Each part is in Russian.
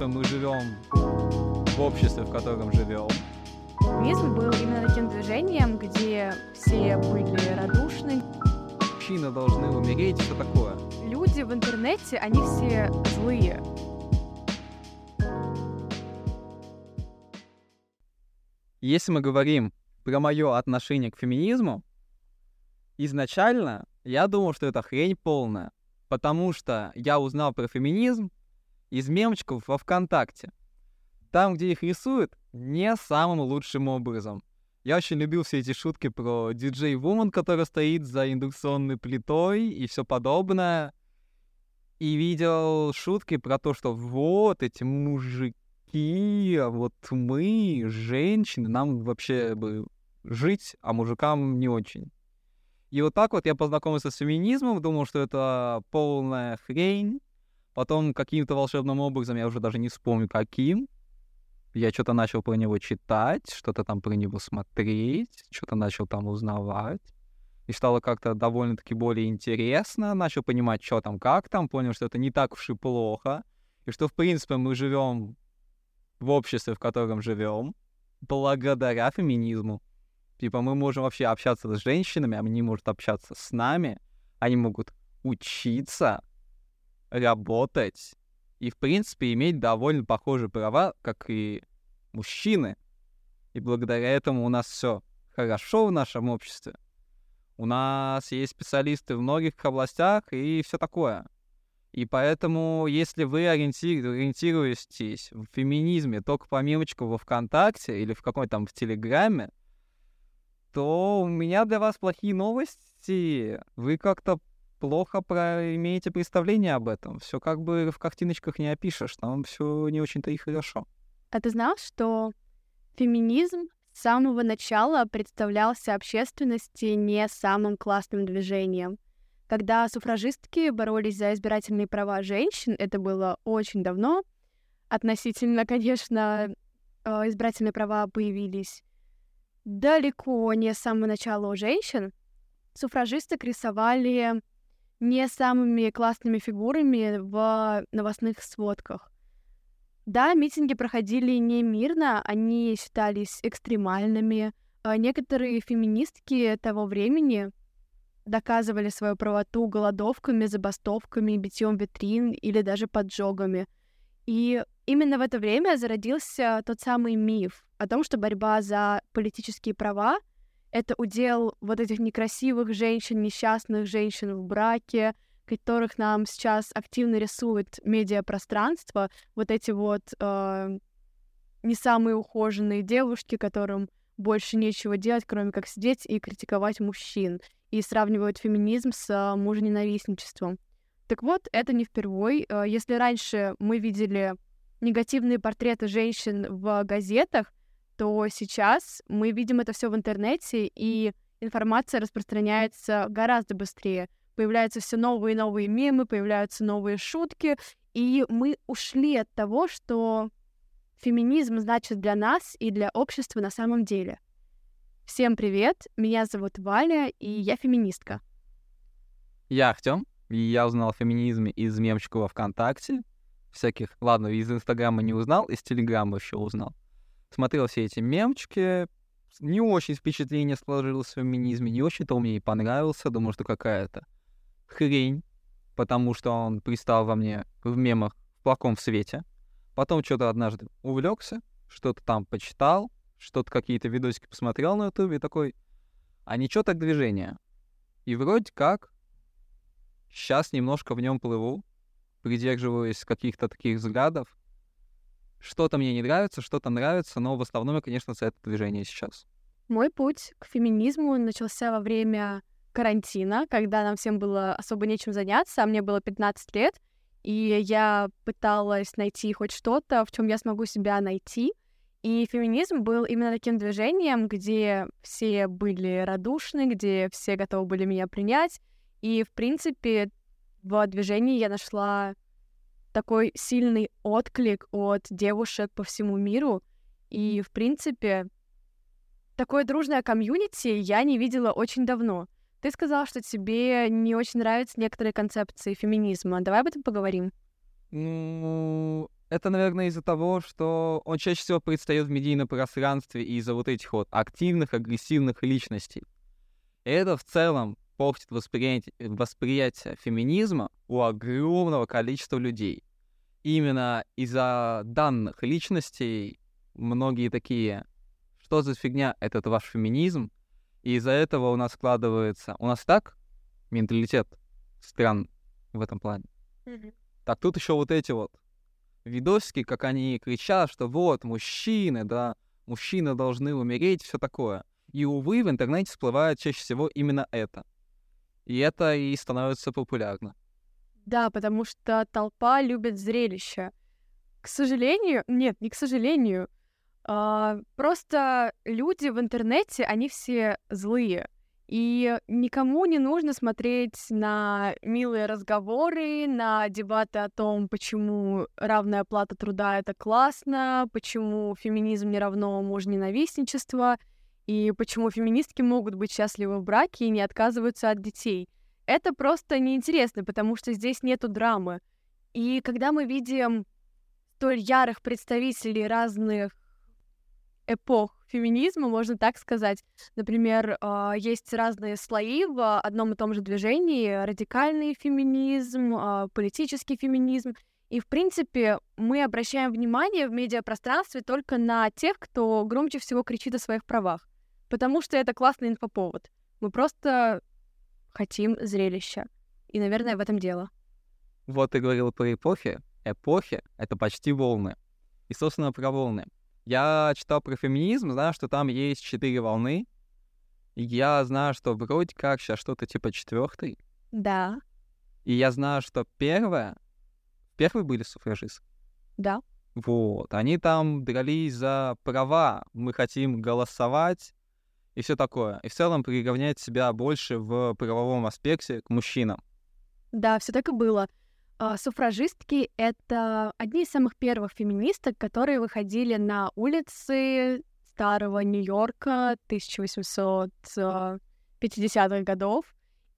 принципе, мы живем в обществе, в котором живем. Феминизм был именно таким движением, где все были радушны. Мужчины должны умереть, все такое. Люди в интернете, они все злые. Если мы говорим про мое отношение к феминизму, изначально я думал, что это хрень полная, потому что я узнал про феминизм из мемчиков во ВКонтакте. Там, где их рисуют, не самым лучшим образом. Я очень любил все эти шутки про диджей-вумен, которая стоит за индукционной плитой и все подобное. И видел шутки про то, что вот эти мужики, а вот мы, женщины, нам вообще бы жить, а мужикам не очень. И вот так вот я познакомился с феминизмом, думал, что это полная хрень. Потом каким-то волшебным образом, я уже даже не вспомню каким, я что-то начал про него читать, что-то там про него смотреть, что-то начал там узнавать. И стало как-то довольно-таки более интересно, начал понимать, что там, как там, понял, что это не так уж и плохо, и что, в принципе, мы живем в обществе, в котором живем, благодаря феминизму. Типа мы можем вообще общаться с женщинами, они могут общаться с нами, они могут учиться, работать и, в принципе, иметь довольно похожие права, как и мужчины. И благодаря этому у нас все хорошо в нашем обществе. У нас есть специалисты в многих областях и все такое. И поэтому, если вы ориенти- ориентируетесь в феминизме только по мемочку во ВКонтакте или в какой-то там в Телеграме, то у меня для вас плохие новости. Вы как-то плохо про... имеете представление об этом. Все как бы в картиночках не опишешь, там все не очень-то и хорошо. А ты знал, что феминизм с самого начала представлялся общественности не самым классным движением? Когда суфражистки боролись за избирательные права женщин, это было очень давно, относительно, конечно, э, избирательные права появились далеко не с самого начала у женщин, суфражисток рисовали не самыми классными фигурами в новостных сводках. Да, митинги проходили не мирно, они считались экстремальными. А некоторые феминистки того времени доказывали свою правоту голодовками, забастовками, битьем витрин или даже поджогами. И именно в это время зародился тот самый миф о том, что борьба за политические права — это удел вот этих некрасивых женщин, несчастных женщин в браке, которых нам сейчас активно рисует медиапространство, вот эти вот э, не самые ухоженные девушки, которым больше нечего делать, кроме как сидеть и критиковать мужчин, и сравнивают феминизм с э, мужененавистничеством. Так вот, это не впервой. Э, если раньше мы видели негативные портреты женщин в газетах, то сейчас мы видим это все в интернете, и информация распространяется гораздо быстрее. Появляются все новые и новые мемы, появляются новые шутки, и мы ушли от того, что феминизм значит для нас и для общества на самом деле. Всем привет, меня зовут Валя, и я феминистка. Я Артём, и я узнал о феминизме из мемчиков во ВКонтакте, всяких... Ладно, из Инстаграма не узнал, из Телеграма еще узнал смотрел все эти мемчики, не очень впечатление сложилось в феминизме, не очень-то он мне и понравился, думаю, что какая-то хрень, потому что он пристал во мне в мемах в плохом свете. Потом что-то однажды увлекся, что-то там почитал, что-то какие-то видосики посмотрел на ютубе такой, а ничего так движение. И вроде как сейчас немножко в нем плыву, придерживаюсь каких-то таких взглядов, что-то мне не нравится, что-то нравится, но в основном я, конечно, за это движение сейчас. Мой путь к феминизму начался во время карантина, когда нам всем было особо нечем заняться, а мне было 15 лет, и я пыталась найти хоть что-то, в чем я смогу себя найти. И феминизм был именно таким движением, где все были радушны, где все готовы были меня принять. И, в принципе, в движении я нашла такой сильный отклик от девушек по всему миру. И, в принципе, такое дружное комьюнити я не видела очень давно. Ты сказал, что тебе не очень нравятся некоторые концепции феминизма. Давай об этом поговорим. Ну, это, наверное, из-за того, что он чаще всего предстает в медийном пространстве из-за вот этих вот активных, агрессивных личностей. И это в целом портит восприятие, восприятие феминизма у огромного количества людей. Именно из-за данных личностей многие такие, что за фигня этот ваш феминизм, и из-за этого у нас складывается... У нас так менталитет стран в этом плане. Так тут еще вот эти вот видосики, как они кричат, что вот, мужчины, да, мужчины должны умереть, все такое. И, увы, в интернете всплывает чаще всего именно это. И это и становится популярно. Да, потому что толпа любит зрелище. К сожалению, нет, не к сожалению, а, просто люди в интернете, они все злые. И никому не нужно смотреть на милые разговоры, на дебаты о том, почему равная оплата труда — это классно, почему феминизм не равно мужненавистничество, и почему феминистки могут быть счастливы в браке и не отказываются от детей. Это просто неинтересно, потому что здесь нету драмы. И когда мы видим столь ярых представителей разных эпох феминизма, можно так сказать. Например, а, есть разные слои в одном и том же движении. Радикальный феминизм, а, политический феминизм. И, в принципе, мы обращаем внимание в медиапространстве только на тех, кто громче всего кричит о своих правах. Потому что это классный инфоповод. Мы просто хотим зрелища. И, наверное, в этом дело. Вот ты говорил про эпохи. Эпохи — это почти волны. И, собственно, про волны. Я читал про феминизм, знаю, что там есть четыре волны. И я знаю, что вроде как сейчас что-то типа четвертой. Да, И я знаю, что первая... Первые были суфражисты. да. Вот. Они там дрались за права. Мы хотим голосовать и все такое. И в целом приравнять себя больше в правовом аспекте к мужчинам. Да, все так и было. А, Суфражистки — это одни из самых первых феминисток, которые выходили на улицы старого Нью-Йорка 1850-х годов.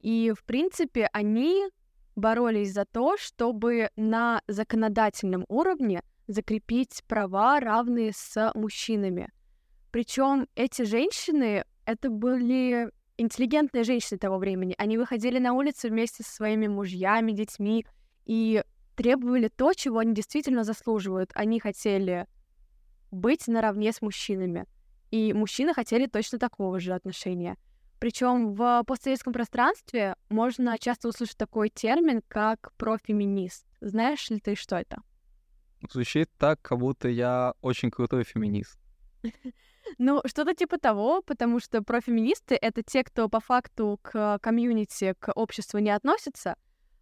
И, в принципе, они боролись за то, чтобы на законодательном уровне закрепить права, равные с мужчинами. Причем эти женщины — это были интеллигентные женщины того времени. Они выходили на улицы вместе со своими мужьями, детьми и требовали то, чего они действительно заслуживают. Они хотели быть наравне с мужчинами. И мужчины хотели точно такого же отношения. Причем в постсоветском пространстве можно часто услышать такой термин, как профеминист. Знаешь ли ты, что это? Звучит так, как будто я очень крутой феминист. Ну, что-то типа того, потому что профеминисты — это те, кто по факту к комьюнити, к обществу не относятся,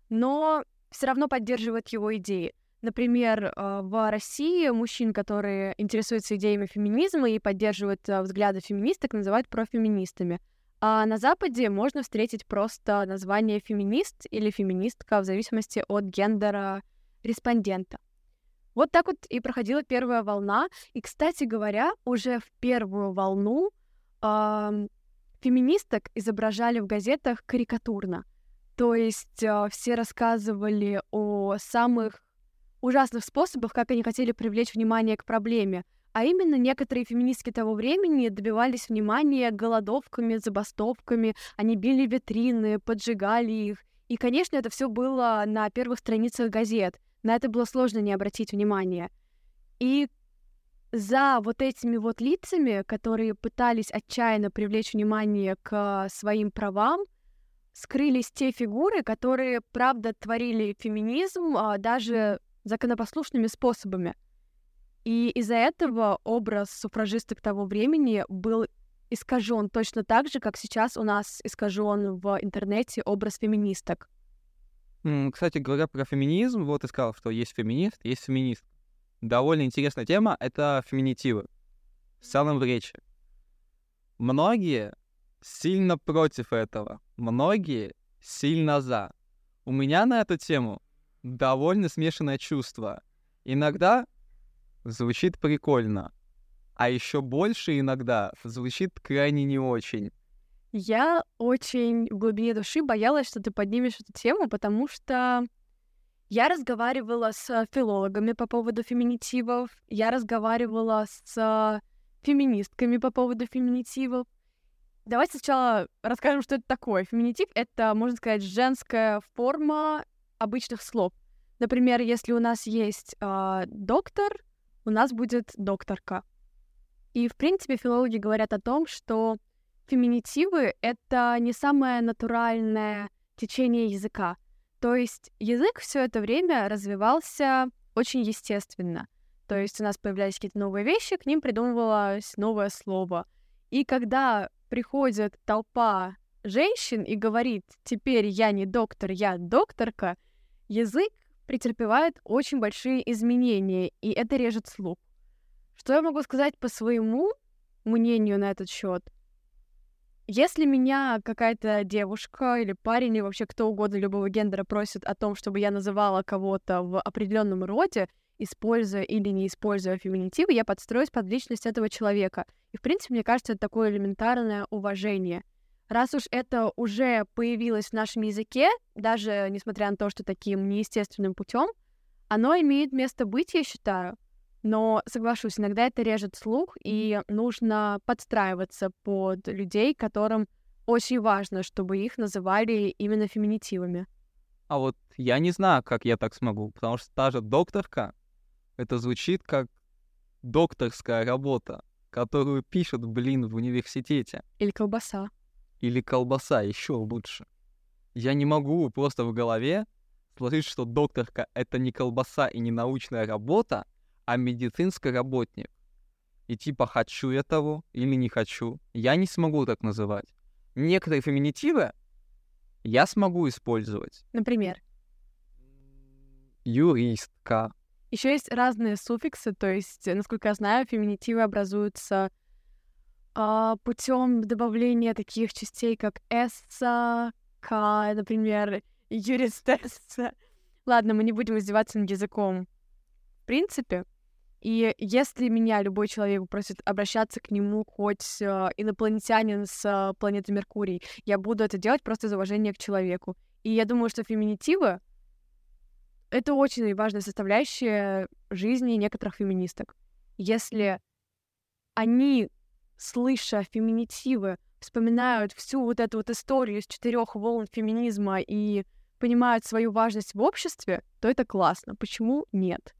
но все равно поддерживают его идеи. Например, э, в России мужчин, которые интересуются идеями феминизма и поддерживают э, взгляды феминисток, называют профеминистами. А на Западе можно встретить просто название феминист или феминистка в зависимости от гендера респондента. Вот так вот и проходила первая волна. И, кстати говоря, уже в первую волну ам, феминисток изображали в газетах карикатурно. То есть а, все рассказывали о самых ужасных способах, как они хотели привлечь внимание к проблеме. А именно некоторые феминистки того времени добивались внимания голодовками, забастовками, они били витрины, поджигали их. И, конечно, это все было на первых страницах газет. На это было сложно не обратить внимания. И за вот этими вот лицами, которые пытались отчаянно привлечь внимание к своим правам, скрылись те фигуры, которые, правда, творили феминизм а, даже законопослушными способами. И из-за этого образ суфражисток того времени был искажен точно так же, как сейчас у нас искажен в интернете образ феминисток. Кстати, говоря про феминизм, вот ты сказал, что есть феминист, есть феминист. Довольно интересная тема — это феминитивы. В целом в речи. Многие сильно против этого, многие сильно за. У меня на эту тему довольно смешанное чувство. Иногда звучит прикольно, а еще больше иногда звучит крайне не очень. Я очень в глубине души боялась, что ты поднимешь эту тему, потому что Я разговаривала с филологами по поводу феминитивов, я разговаривала с феминистками по поводу феминитивов. Давайте сначала расскажем, что это такое. Феминитив — это, можно сказать, женская форма обычных слов. Например, если у нас есть э, доктор, у нас будет докторка. И, в принципе, филологи говорят о том, что феминитивы — это не самое натуральное течение языка. То есть язык все это время развивался очень естественно. То есть у нас появлялись какие-то новые вещи, к ним придумывалось новое слово. И когда приходит толпа женщин и говорит, теперь я не доктор, я докторка, язык претерпевает очень большие изменения, и это режет слух. Что я могу сказать по своему мнению на этот счет? Если меня какая-то девушка или парень, или вообще кто угодно любого гендера просит о том, чтобы я называла кого-то в определенном роде, используя или не используя феминитивы, я подстроюсь под личность этого человека. И, в принципе, мне кажется, это такое элементарное уважение. Раз уж это уже появилось в нашем языке, даже несмотря на то, что таким неестественным путем, оно имеет место быть, я считаю. Но соглашусь, иногда это режет слух, и нужно подстраиваться под людей, которым очень важно, чтобы их называли именно феминитивами. А вот я не знаю, как я так смогу, потому что та же докторка, это звучит как докторская работа, которую пишут, блин, в университете. Или колбаса. Или колбаса, еще лучше. Я не могу просто в голове сложить, что докторка — это не колбаса и не научная работа, а медицинский работник. И типа хочу я того или не хочу. Я не смогу так называть. Некоторые феминитивы я смогу использовать. Например? Юристка. Еще есть разные суффиксы, то есть, насколько я знаю, феминитивы образуются а, путем добавления таких частей, как эсса, к, например, юристесса. Ладно, мы не будем издеваться над языком. В принципе, и если меня любой человек просит обращаться к нему хоть э, инопланетянин с э, планеты Меркурий, я буду это делать просто из уважения к человеку. И я думаю, что феминитивы — это очень важная составляющая жизни некоторых феминисток. Если они, слыша феминитивы, вспоминают всю вот эту вот историю из четырех волн феминизма и понимают свою важность в обществе, то это классно. Почему нет?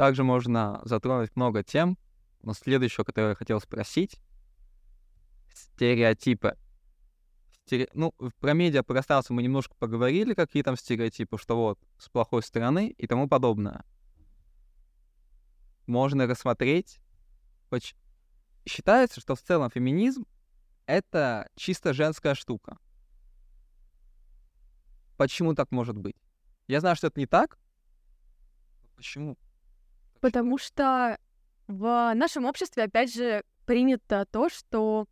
Также можно затронуть много тем, но следующее, которое я хотел спросить, стереотипы. Стере... Ну, про медиапространство мы немножко поговорили, какие там стереотипы, что вот с плохой стороны и тому подобное. Можно рассмотреть. Считается, что в целом феминизм — это чисто женская штука. Почему так может быть? Я знаю, что это не так. Почему? Потому что в нашем обществе, опять же, принято то, что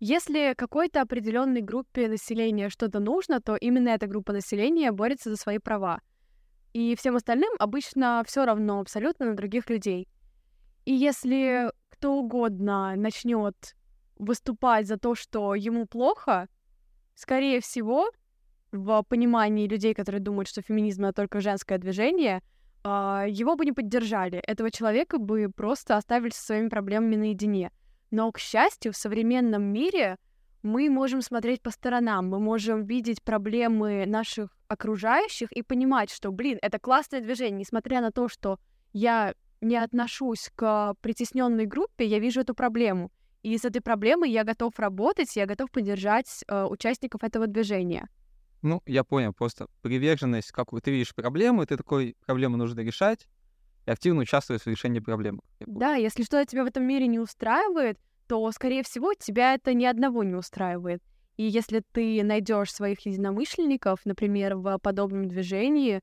если какой-то определенной группе населения что-то нужно, то именно эта группа населения борется за свои права. И всем остальным обычно все равно абсолютно на других людей. И если кто угодно начнет выступать за то, что ему плохо, скорее всего, в понимании людей, которые думают, что феминизм это только женское движение, его бы не поддержали, этого человека бы просто оставили со своими проблемами наедине. Но, к счастью, в современном мире мы можем смотреть по сторонам, мы можем видеть проблемы наших окружающих и понимать, что, блин, это классное движение, несмотря на то, что я не отношусь к притесненной группе, я вижу эту проблему. И с этой проблемой я готов работать, я готов поддержать э, участников этого движения. Ну, я понял, просто приверженность, как ты видишь проблему, и ты такой, проблему нужно решать, и активно участвуешь в решении проблемы. Да, если что-то тебя в этом мире не устраивает, то, скорее всего, тебя это ни одного не устраивает. И если ты найдешь своих единомышленников, например, в подобном движении,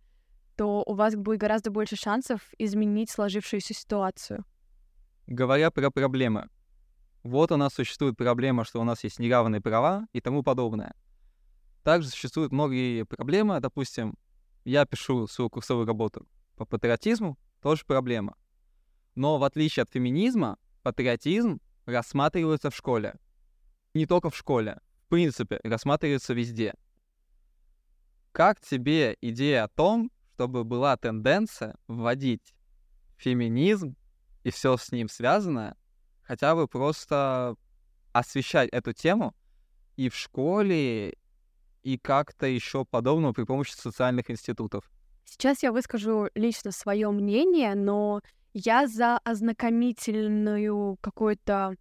то у вас будет гораздо больше шансов изменить сложившуюся ситуацию. Говоря про проблемы. Вот у нас существует проблема, что у нас есть неравные права и тому подобное. Также существуют многие проблемы. Допустим, я пишу свою курсовую работу по патриотизму, тоже проблема. Но в отличие от феминизма, патриотизм рассматривается в школе. Не только в школе, в принципе, рассматривается везде. как тебе идея о том, чтобы была тенденция вводить феминизм и все с ним связанное, хотя бы просто освещать эту тему и в школе, и как-то еще подобного при помощи социальных институтов? Сейчас я выскажу лично свое мнение, но я за ознакомительную какую-то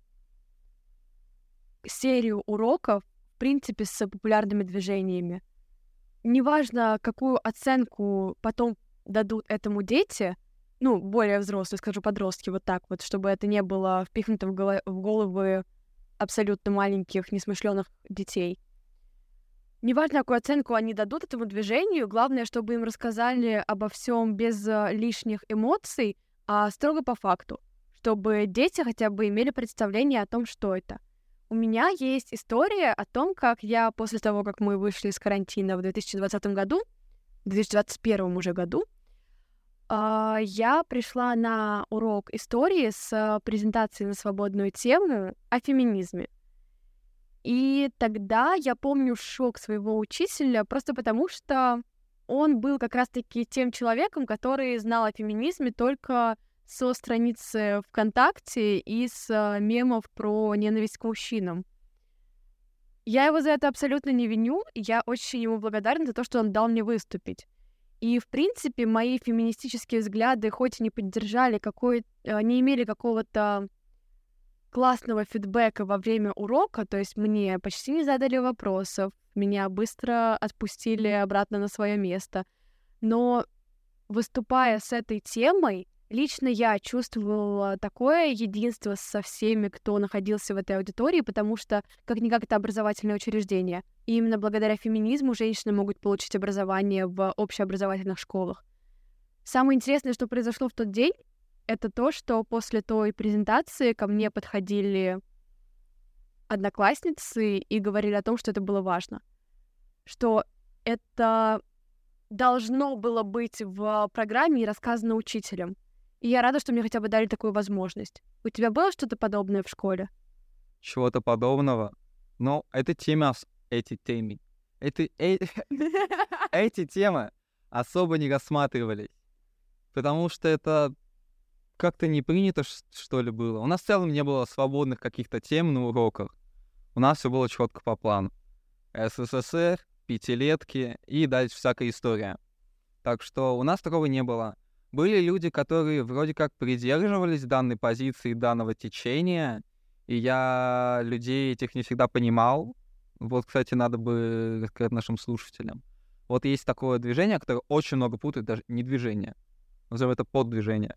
серию уроков, в принципе, с популярными движениями. Неважно, какую оценку потом дадут этому дети, ну, более взрослые, скажу, подростки, вот так вот, чтобы это не было впихнуто в, голо- в головы абсолютно маленьких, несмышленных детей. Неважно, какую оценку они дадут этому движению, главное, чтобы им рассказали обо всем без э, лишних эмоций, а строго по факту, чтобы дети хотя бы имели представление о том, что это. У меня есть история о том, как я после того, как мы вышли из карантина в 2020 году, в 2021 уже году, а, я пришла на урок истории с презентацией на свободную тему о феминизме. И тогда я помню шок своего учителя, просто потому что он был как раз-таки тем человеком, который знал о феминизме только со страницы ВКонтакте и с э, мемов про ненависть к мужчинам. Я его за это абсолютно не виню, я очень ему благодарна за то, что он дал мне выступить. И, в принципе, мои феминистические взгляды, хоть и не поддержали какой э, не имели какого-то классного фидбэка во время урока, то есть мне почти не задали вопросов, меня быстро отпустили обратно на свое место. Но выступая с этой темой, лично я чувствовала такое единство со всеми, кто находился в этой аудитории, потому что как-никак это образовательное учреждение. И именно благодаря феминизму женщины могут получить образование в общеобразовательных школах. Самое интересное, что произошло в тот день, это то, что после той презентации ко мне подходили одноклассницы и говорили о том, что это было важно. Что это должно было быть в программе и рассказано учителем. И я рада, что мне хотя бы дали такую возможность. У тебя было что-то подобное в школе? Чего-то подобного? Но это тема, эти темы, эти, э, эти темы особо не рассматривались. Потому что это как-то не принято, что ли, было. У нас в целом не было свободных каких-то тем на уроках. У нас все было четко по плану. СССР, пятилетки и дальше всякая история. Так что у нас такого не было. Были люди, которые вроде как придерживались данной позиции, данного течения, и я людей этих не всегда понимал. Вот, кстати, надо бы рассказать нашим слушателям. Вот есть такое движение, которое очень много путает, даже не движение, назовем это поддвижение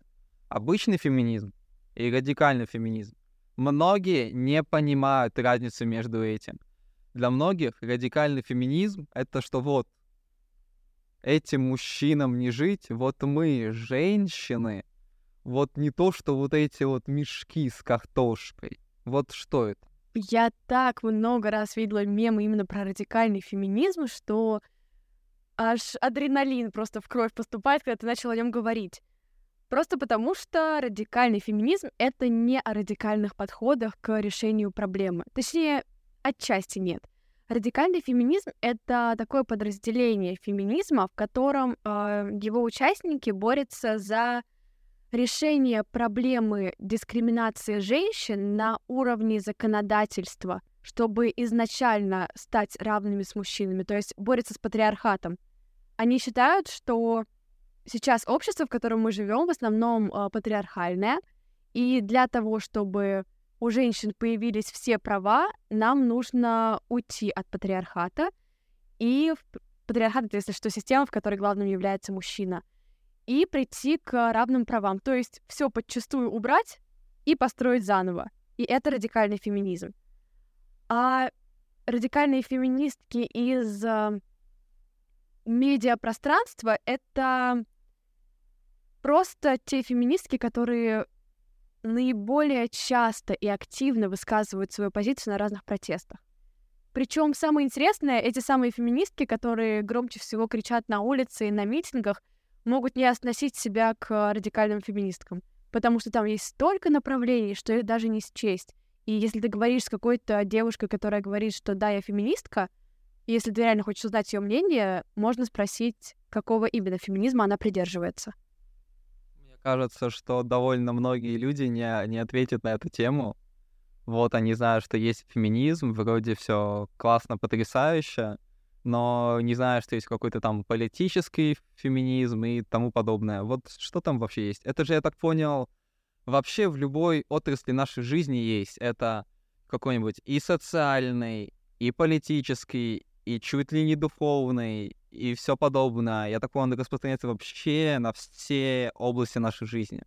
обычный феминизм и радикальный феминизм. Многие не понимают разницу между этим. Для многих радикальный феминизм — это что вот этим мужчинам не жить, вот мы, женщины, вот не то, что вот эти вот мешки с картошкой. Вот что это? Я так много раз видела мемы именно про радикальный феминизм, что аж адреналин просто в кровь поступает, когда ты начал о нем говорить. Просто потому, что радикальный феминизм — это не о радикальных подходах к решению проблемы. Точнее, отчасти нет. Радикальный феминизм — это такое подразделение феминизма, в котором э, его участники борются за решение проблемы дискриминации женщин на уровне законодательства, чтобы изначально стать равными с мужчинами, то есть борются с патриархатом. Они считают, что сейчас общество, в котором мы живем, в основном э, патриархальное, и для того, чтобы у женщин появились все права, нам нужно уйти от патриархата. И патриархат — это, если что, система, в которой главным является мужчина. И прийти к равным правам. То есть все подчастую убрать и построить заново. И это радикальный феминизм. А радикальные феминистки из э, медиапространства — это просто те феминистки, которые наиболее часто и активно высказывают свою позицию на разных протестах. Причем самое интересное, эти самые феминистки, которые громче всего кричат на улице и на митингах, могут не относить себя к радикальным феминисткам, потому что там есть столько направлений, что их даже не счесть. И если ты говоришь с какой-то девушкой, которая говорит, что да, я феминистка, если ты реально хочешь узнать ее мнение, можно спросить, какого именно феминизма она придерживается. Кажется, что довольно многие люди не, не ответят на эту тему. Вот они знают, что есть феминизм, вроде все классно, потрясающе, но не знаю, что есть какой-то там политический феминизм и тому подобное. Вот что там вообще есть? Это же, я так понял, вообще в любой отрасли нашей жизни есть. Это какой-нибудь и социальный, и политический, и чуть ли не духовный, и все подобное. Я так понял, распространяется вообще на все области нашей жизни.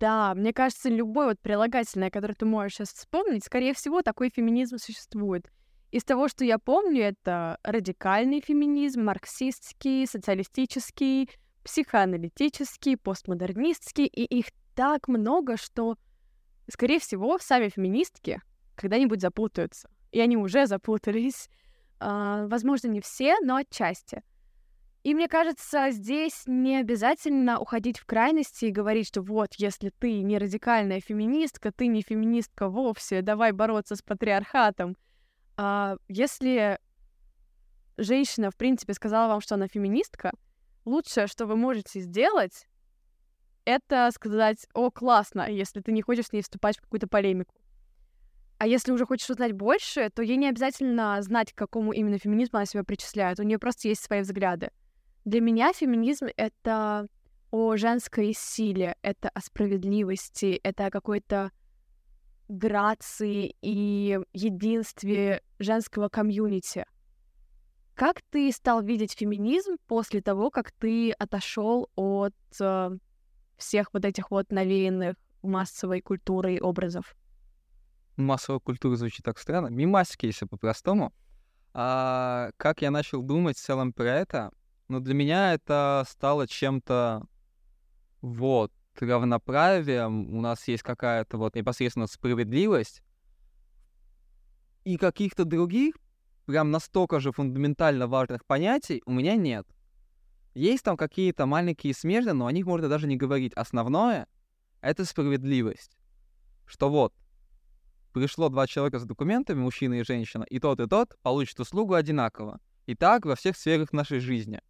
Да, мне кажется, любой вот прилагательное, которое ты можешь сейчас вспомнить, скорее всего, такой феминизм существует. Из того, что я помню, это радикальный феминизм, марксистский, социалистический, психоаналитический, постмодернистский, и их так много, что, скорее всего, сами феминистки когда-нибудь запутаются. И они уже запутались. А, возможно, не все, но отчасти. И мне кажется, здесь не обязательно уходить в крайности и говорить, что вот, если ты не радикальная феминистка, ты не феминистка вовсе, давай бороться с патриархатом. А если женщина, в принципе, сказала вам, что она феминистка, лучшее, что вы можете сделать, это сказать, о, классно, если ты не хочешь с ней вступать в какую-то полемику. А если уже хочешь узнать больше, то ей не обязательно знать, к какому именно феминизму она себя причисляет. У нее просто есть свои взгляды. Для меня феминизм — это о женской силе, это о справедливости, это о какой-то грации и единстве женского комьюнити. Как ты стал видеть феминизм после того, как ты отошел от э, всех вот этих вот навеянных массовой культурой образов? Массовая культура звучит так странно. Мимасики, если по-простому. А как я начал думать в целом про это, но для меня это стало чем-то вот равноправием, у нас есть какая-то вот непосредственно справедливость, и каких-то других, прям настолько же фундаментально важных понятий у меня нет. Есть там какие-то маленькие смежные, но о них можно даже не говорить. Основное — это справедливость. Что вот, пришло два человека с документами, мужчина и женщина, и тот, и тот получит услугу одинаково. И так во всех сферах нашей жизни.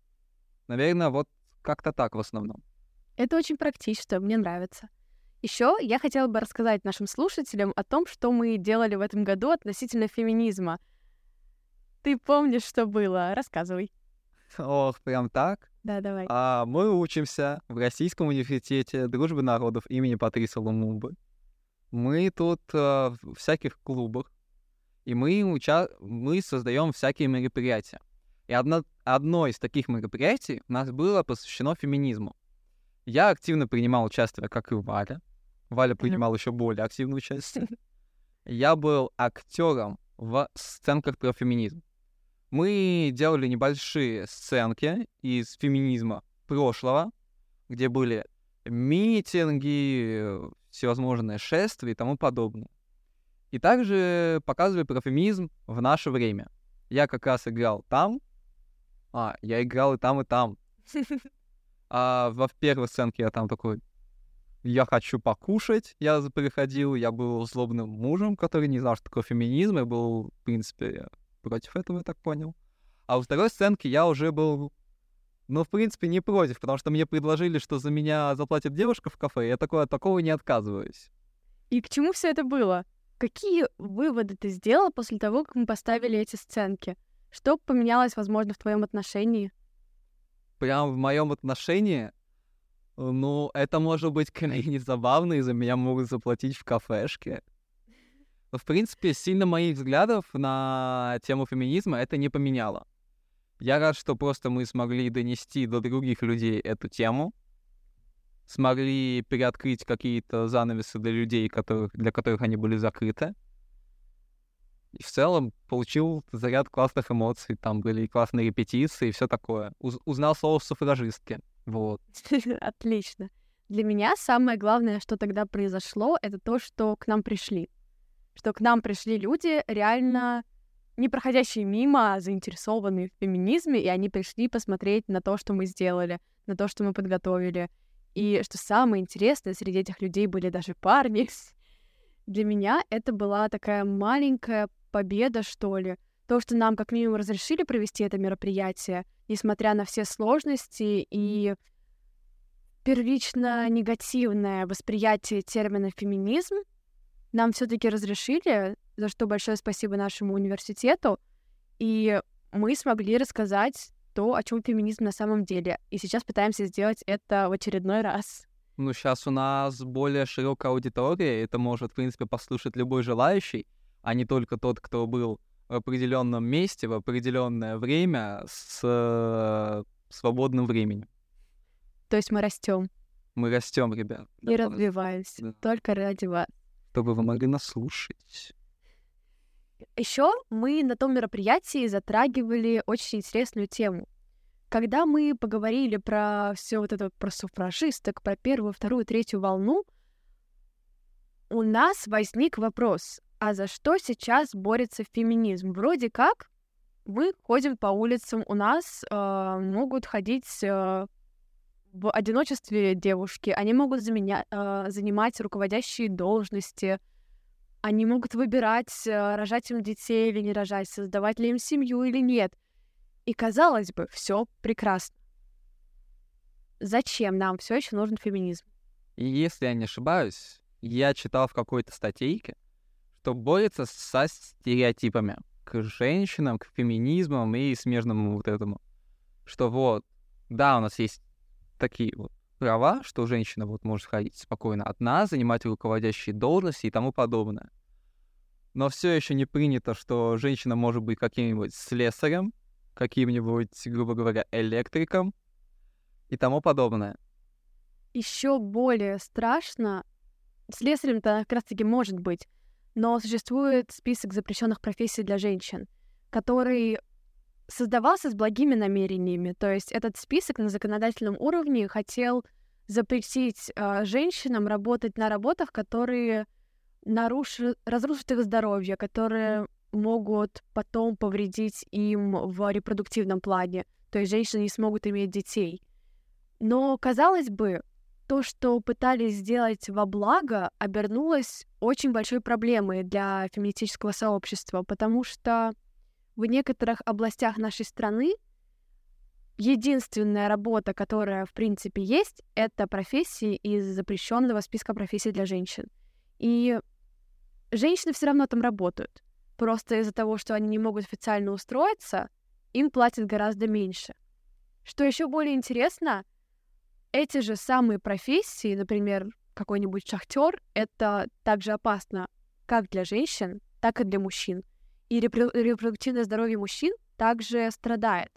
Наверное, вот как-то так в основном. Это очень практично, мне нравится. Еще я хотела бы рассказать нашим слушателям о том, что мы делали в этом году относительно феминизма. Ты помнишь, что было? Рассказывай. Ох, прям так? Да, давай. А, мы учимся в Российском университете Дружбы народов имени Патриса Лумумбы. Мы тут э, в всяких клубах, и мы, уча... мы создаем всякие мероприятия. И одно, одно из таких мероприятий у нас было посвящено феминизму. Я активно принимал участие, как и Валя. Валя принимала еще более активное участие. Я был актером в сценках про феминизм. Мы делали небольшие сценки из феминизма прошлого, где были митинги, всевозможные шествия и тому подобное. И также показывали про феминизм в наше время. Я как раз играл там, а, я играл и там, и там. А во первой сценке я там такой, я хочу покушать, я приходил, я был злобным мужем, который не знал, что такое феминизм, и был, в принципе, против этого, я так понял. А во второй сценке я уже был, ну, в принципе, не против, потому что мне предложили, что за меня заплатит девушка в кафе, я такое, от такого не отказываюсь. И к чему все это было? Какие выводы ты сделал после того, как мы поставили эти сценки? Что поменялось, возможно, в твоем отношении? Прям в моем отношении, ну, это может быть крайне забавно, и за меня могут заплатить в кафешке. Но, в принципе, сильно моих взглядов на тему феминизма это не поменяло. Я рад, что просто мы смогли донести до других людей эту тему, смогли переоткрыть какие-то занавесы для людей, которых, для которых они были закрыты. И в целом получил заряд классных эмоций. Там были классные репетиции и все такое. Уз- узнал слово суфражистки. Вот. Отлично. Для меня самое главное, что тогда произошло, это то, что к нам пришли. Что к нам пришли люди, реально не проходящие мимо, а заинтересованные в феминизме, и они пришли посмотреть на то, что мы сделали, на то, что мы подготовили. И что самое интересное, среди этих людей были даже парни. Для меня это была такая маленькая победа, что ли. То, что нам как минимум разрешили провести это мероприятие, несмотря на все сложности и первично негативное восприятие термина феминизм, нам все-таки разрешили, за что большое спасибо нашему университету, и мы смогли рассказать то, о чем феминизм на самом деле. И сейчас пытаемся сделать это в очередной раз. Ну, сейчас у нас более широкая аудитория, это может, в принципе, послушать любой желающий, а не только тот, кто был в определенном месте в определенное время с э, свободным временем. То есть мы растем. Мы растем, ребят. И да, развиваемся. Да. Только ради вас. Чтобы вы могли нас слушать. Еще мы на том мероприятии затрагивали очень интересную тему. Когда мы поговорили про все вот это про суфражисток, про первую, вторую, третью волну, у нас возник вопрос, а за что сейчас борется феминизм? Вроде как мы ходим по улицам, у нас э, могут ходить э, в одиночестве девушки, они могут заменя- э, занимать руководящие должности, они могут выбирать, э, рожать им детей или не рожать, создавать ли им семью или нет. И казалось бы, все прекрасно. Зачем нам все еще нужен феминизм? Если я не ошибаюсь, я читал в какой-то статейке, что борется со стереотипами к женщинам, к феминизмам и смежному вот этому. Что вот, да, у нас есть такие вот права, что женщина вот может ходить спокойно одна, занимать руководящие должности и тому подобное. Но все еще не принято, что женщина может быть каким-нибудь слесарем, каким-нибудь, грубо говоря, электриком и тому подобное. Еще более страшно, слесарем-то как раз-таки может быть, но существует список запрещенных профессий для женщин, который создавался с благими намерениями. То есть этот список на законодательном уровне хотел запретить э, женщинам работать на работах, которые нарушат, разрушат их здоровье, которые могут потом повредить им в репродуктивном плане. То есть женщины не смогут иметь детей. Но, казалось бы, то, что пытались сделать во благо, обернулось очень большой проблемой для феминистического сообщества, потому что в некоторых областях нашей страны единственная работа, которая в принципе есть, это профессии из запрещенного списка профессий для женщин. И женщины все равно там работают. Просто из-за того, что они не могут официально устроиться, им платят гораздо меньше. Что еще более интересно, эти же самые профессии, например, какой-нибудь шахтер, это также опасно как для женщин, так и для мужчин. И репро- репродуктивное здоровье мужчин также страдает.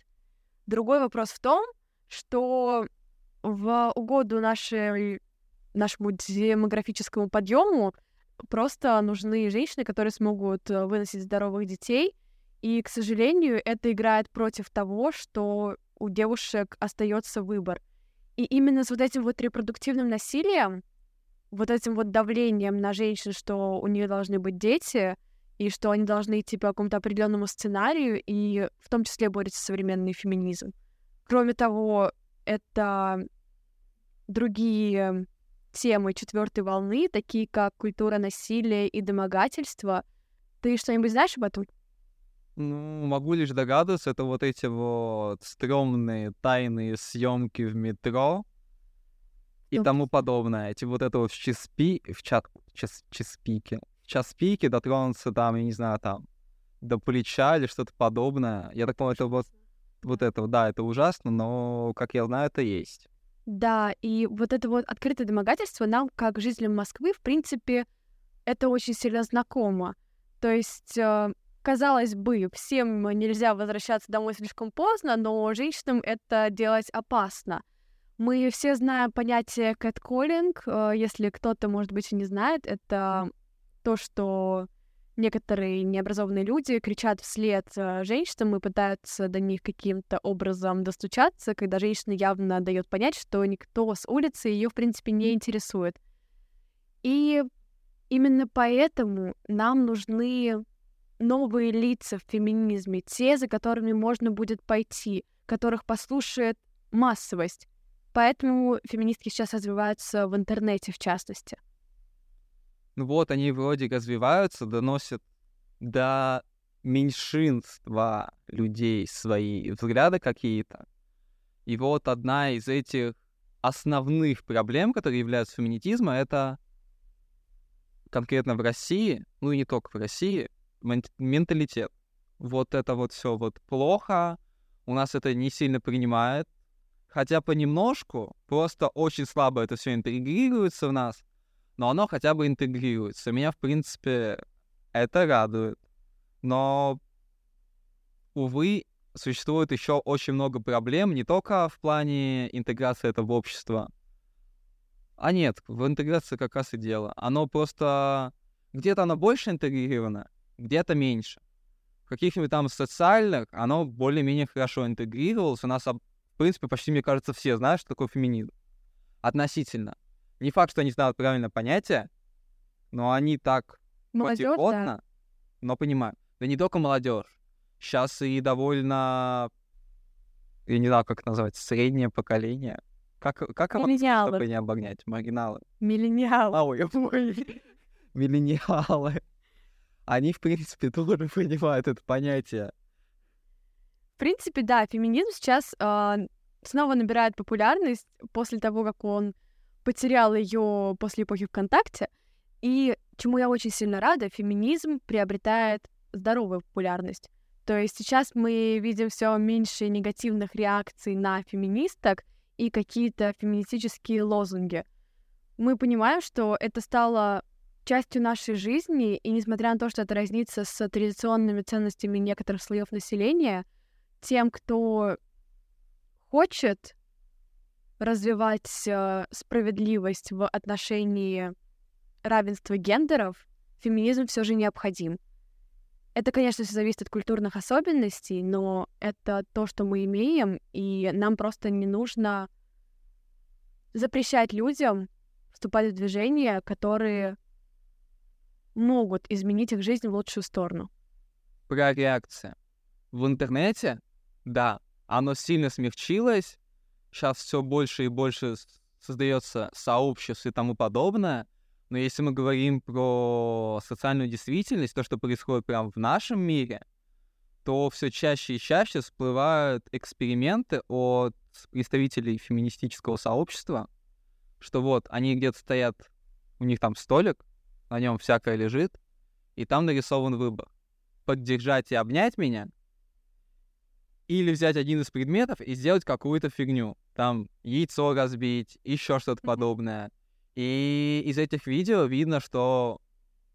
Другой вопрос в том, что в угоду нашей, нашему демографическому подъему просто нужны женщины, которые смогут э, выносить здоровых детей. И, к сожалению, это играет против того, что у девушек остается выбор. И именно с вот этим вот репродуктивным насилием, вот этим вот давлением на женщин, что у нее должны быть дети, и что они должны идти по какому-то определенному сценарию, и в том числе борется современный феминизм. Кроме того, это другие темы четвертой волны, такие как культура насилия и домогательства. Ты что-нибудь знаешь об этом? Ну, могу лишь догадываться, это вот эти вот стрёмные тайные съемки в метро и ну, тому подобное. Эти вот это вот в часпи... в чат... час... часпике. Час пике дотронуться там, я не знаю, там, до плеча или что-то подобное. Я так понимаю, это вот, вот это, да, это ужасно, но, как я знаю, это есть. Да, и вот это вот открытое домогательство нам, как жителям Москвы, в принципе, это очень сильно знакомо. То есть, э, казалось бы, всем нельзя возвращаться домой слишком поздно, но женщинам это делать опасно. Мы все знаем понятие кэтколлинг. Э, если кто-то, может быть, и не знает, это то, что некоторые необразованные люди кричат вслед э, женщинам и пытаются до них каким-то образом достучаться, когда женщина явно дает понять, что никто с улицы ее, в принципе, не интересует. И именно поэтому нам нужны новые лица в феминизме, те, за которыми можно будет пойти, которых послушает массовость. Поэтому феминистки сейчас развиваются в интернете, в частности вот, они вроде развиваются, доносят до меньшинства людей свои взгляды какие-то. И вот одна из этих основных проблем, которые являются феминитизмом, это конкретно в России, ну и не только в России, менталитет. Вот это вот все вот плохо, у нас это не сильно принимает, хотя понемножку, просто очень слабо это все интегрируется в нас, но оно хотя бы интегрируется. Меня, в принципе, это радует. Но, увы, существует еще очень много проблем, не только в плане интеграции этого в общество. А нет, в интеграции как раз и дело. Оно просто... Где-то оно больше интегрировано, где-то меньше. В каких-нибудь там социальных оно более-менее хорошо интегрировалось. У нас, в принципе, почти, мне кажется, все знают, что такое феминизм. Относительно. Не факт, что они знают правильное понятие, но они так Молодежь, потихотно, да. но понимают. Да не только молодежь. Сейчас и довольно, я не знаю, как это назвать, среднее поколение. Как, как его Миллениалы. чтобы не обогнять? Маргиналы. Миллениал. А, ой, ой. Миллениалы. Они, в принципе, тоже понимают это понятие. В принципе, да, феминизм сейчас а, снова набирает популярность после того, как он потерял ее после эпохи ВКонтакте. И чему я очень сильно рада, феминизм приобретает здоровую популярность. То есть сейчас мы видим все меньше негативных реакций на феминисток и какие-то феминистические лозунги. Мы понимаем, что это стало частью нашей жизни, и несмотря на то, что это разнится с традиционными ценностями некоторых слоев населения, тем, кто хочет развивать э, справедливость в отношении равенства гендеров, феминизм все же необходим. Это, конечно, все зависит от культурных особенностей, но это то, что мы имеем, и нам просто не нужно запрещать людям вступать в движения, которые могут изменить их жизнь в лучшую сторону. Про реакция. В интернете, да, оно сильно смягчилось. Сейчас все больше и больше создается сообществ и тому подобное. Но если мы говорим про социальную действительность, то, что происходит прямо в нашем мире, то все чаще и чаще всплывают эксперименты от представителей феминистического сообщества, что вот они где-то стоят, у них там столик, на нем всякое лежит, и там нарисован выбор. Поддержать и обнять меня, или взять один из предметов и сделать какую-то фигню. Там яйцо разбить, еще что-то подобное. И из этих видео видно, что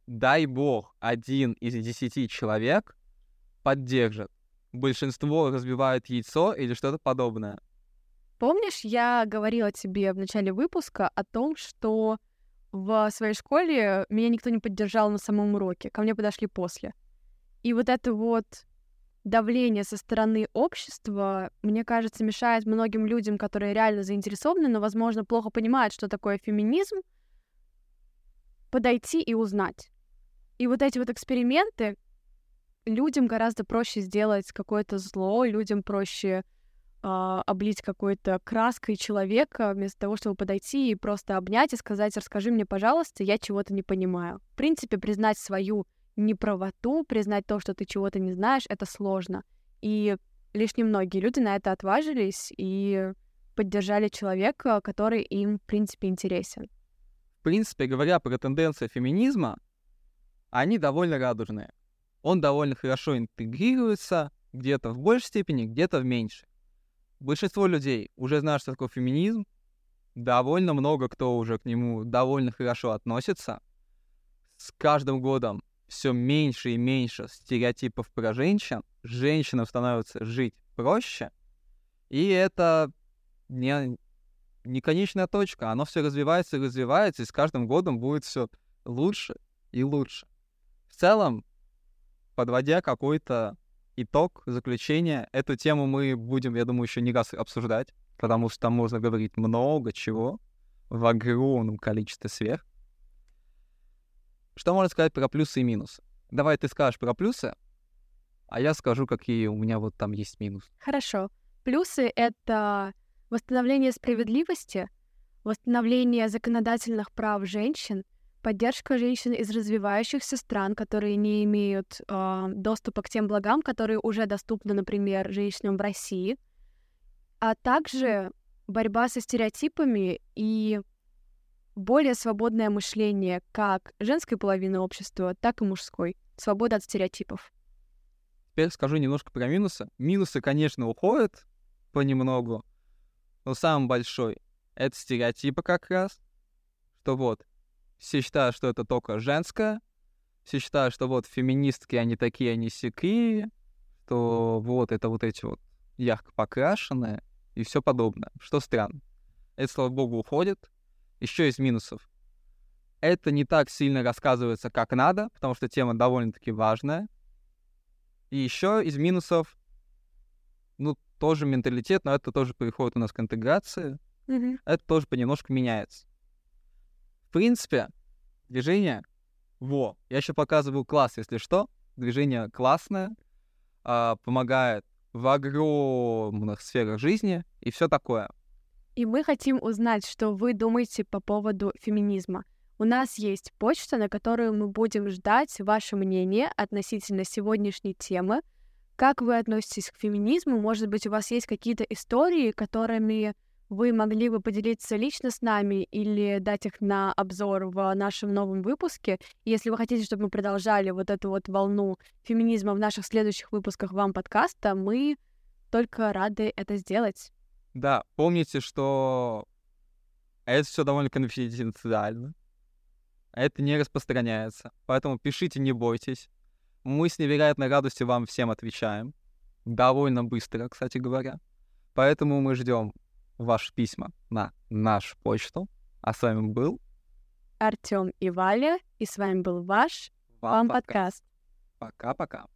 дай бог один из десяти человек поддержит. Большинство разбивают яйцо или что-то подобное. Помнишь, я говорила тебе в начале выпуска о том, что в своей школе меня никто не поддержал на самом уроке, ко мне подошли после. И вот это вот давление со стороны общества, мне кажется, мешает многим людям, которые реально заинтересованы, но, возможно, плохо понимают, что такое феминизм, подойти и узнать. И вот эти вот эксперименты людям гораздо проще сделать какое-то зло, людям проще э, облить какой-то краской человека, вместо того, чтобы подойти и просто обнять и сказать, расскажи мне, пожалуйста, я чего-то не понимаю. В принципе, признать свою неправоту, признать то, что ты чего-то не знаешь, это сложно. И лишь немногие люди на это отважились и поддержали человека, который им, в принципе, интересен. В принципе, говоря про тенденции феминизма, они довольно радужные. Он довольно хорошо интегрируется, где-то в большей степени, где-то в меньшей. Большинство людей уже знают, что такое феминизм, довольно много кто уже к нему довольно хорошо относится. С каждым годом все меньше и меньше стереотипов про женщин, женщинам становится жить проще, и это не, не конечная точка, оно все развивается и развивается, и с каждым годом будет все лучше и лучше. В целом, подводя какой-то итог, заключение, эту тему мы будем, я думаю, еще не раз обсуждать, потому что там можно говорить много чего в огромном количестве сфер. Что можно сказать про плюсы и минусы? Давай ты скажешь про плюсы, а я скажу, какие у меня вот там есть минусы. Хорошо. Плюсы — это восстановление справедливости, восстановление законодательных прав женщин, поддержка женщин из развивающихся стран, которые не имеют э, доступа к тем благам, которые уже доступны, например, женщинам в России, а также борьба со стереотипами и более свободное мышление как женской половины общества, так и мужской. Свобода от стереотипов. Теперь скажу немножко про минусы. Минусы, конечно, уходят понемногу, но самый большой — это стереотипы как раз, что вот все считают, что это только женское, все считают, что вот феминистки, они такие, они сякие, что вот это вот эти вот ярко покрашенные и все подобное, что странно. Это, слава богу, уходит. Еще из минусов. Это не так сильно рассказывается, как надо, потому что тема довольно-таки важная. И еще из минусов, ну, тоже менталитет, но это тоже приходит у нас к интеграции. Мгм. Это тоже понемножку меняется. В принципе, движение... Во, я еще показываю класс, если что. Движение классное, а, помогает в огромных сферах жизни и все такое. И мы хотим узнать, что вы думаете по поводу феминизма. У нас есть почта, на которую мы будем ждать ваше мнение относительно сегодняшней темы. Как вы относитесь к феминизму? Может быть, у вас есть какие-то истории, которыми вы могли бы поделиться лично с нами или дать их на обзор в нашем новом выпуске. Если вы хотите, чтобы мы продолжали вот эту вот волну феминизма в наших следующих выпусках вам подкаста, мы только рады это сделать. Да, помните, что это все довольно конфиденциально. Это не распространяется. Поэтому пишите, не бойтесь. Мы с невероятной радостью вам всем отвечаем. Довольно быстро, кстати говоря. Поэтому мы ждем ваши письма на нашу почту. А с вами был Артём и Валя, и с вами был ваш Вам подкаст. Пока-пока.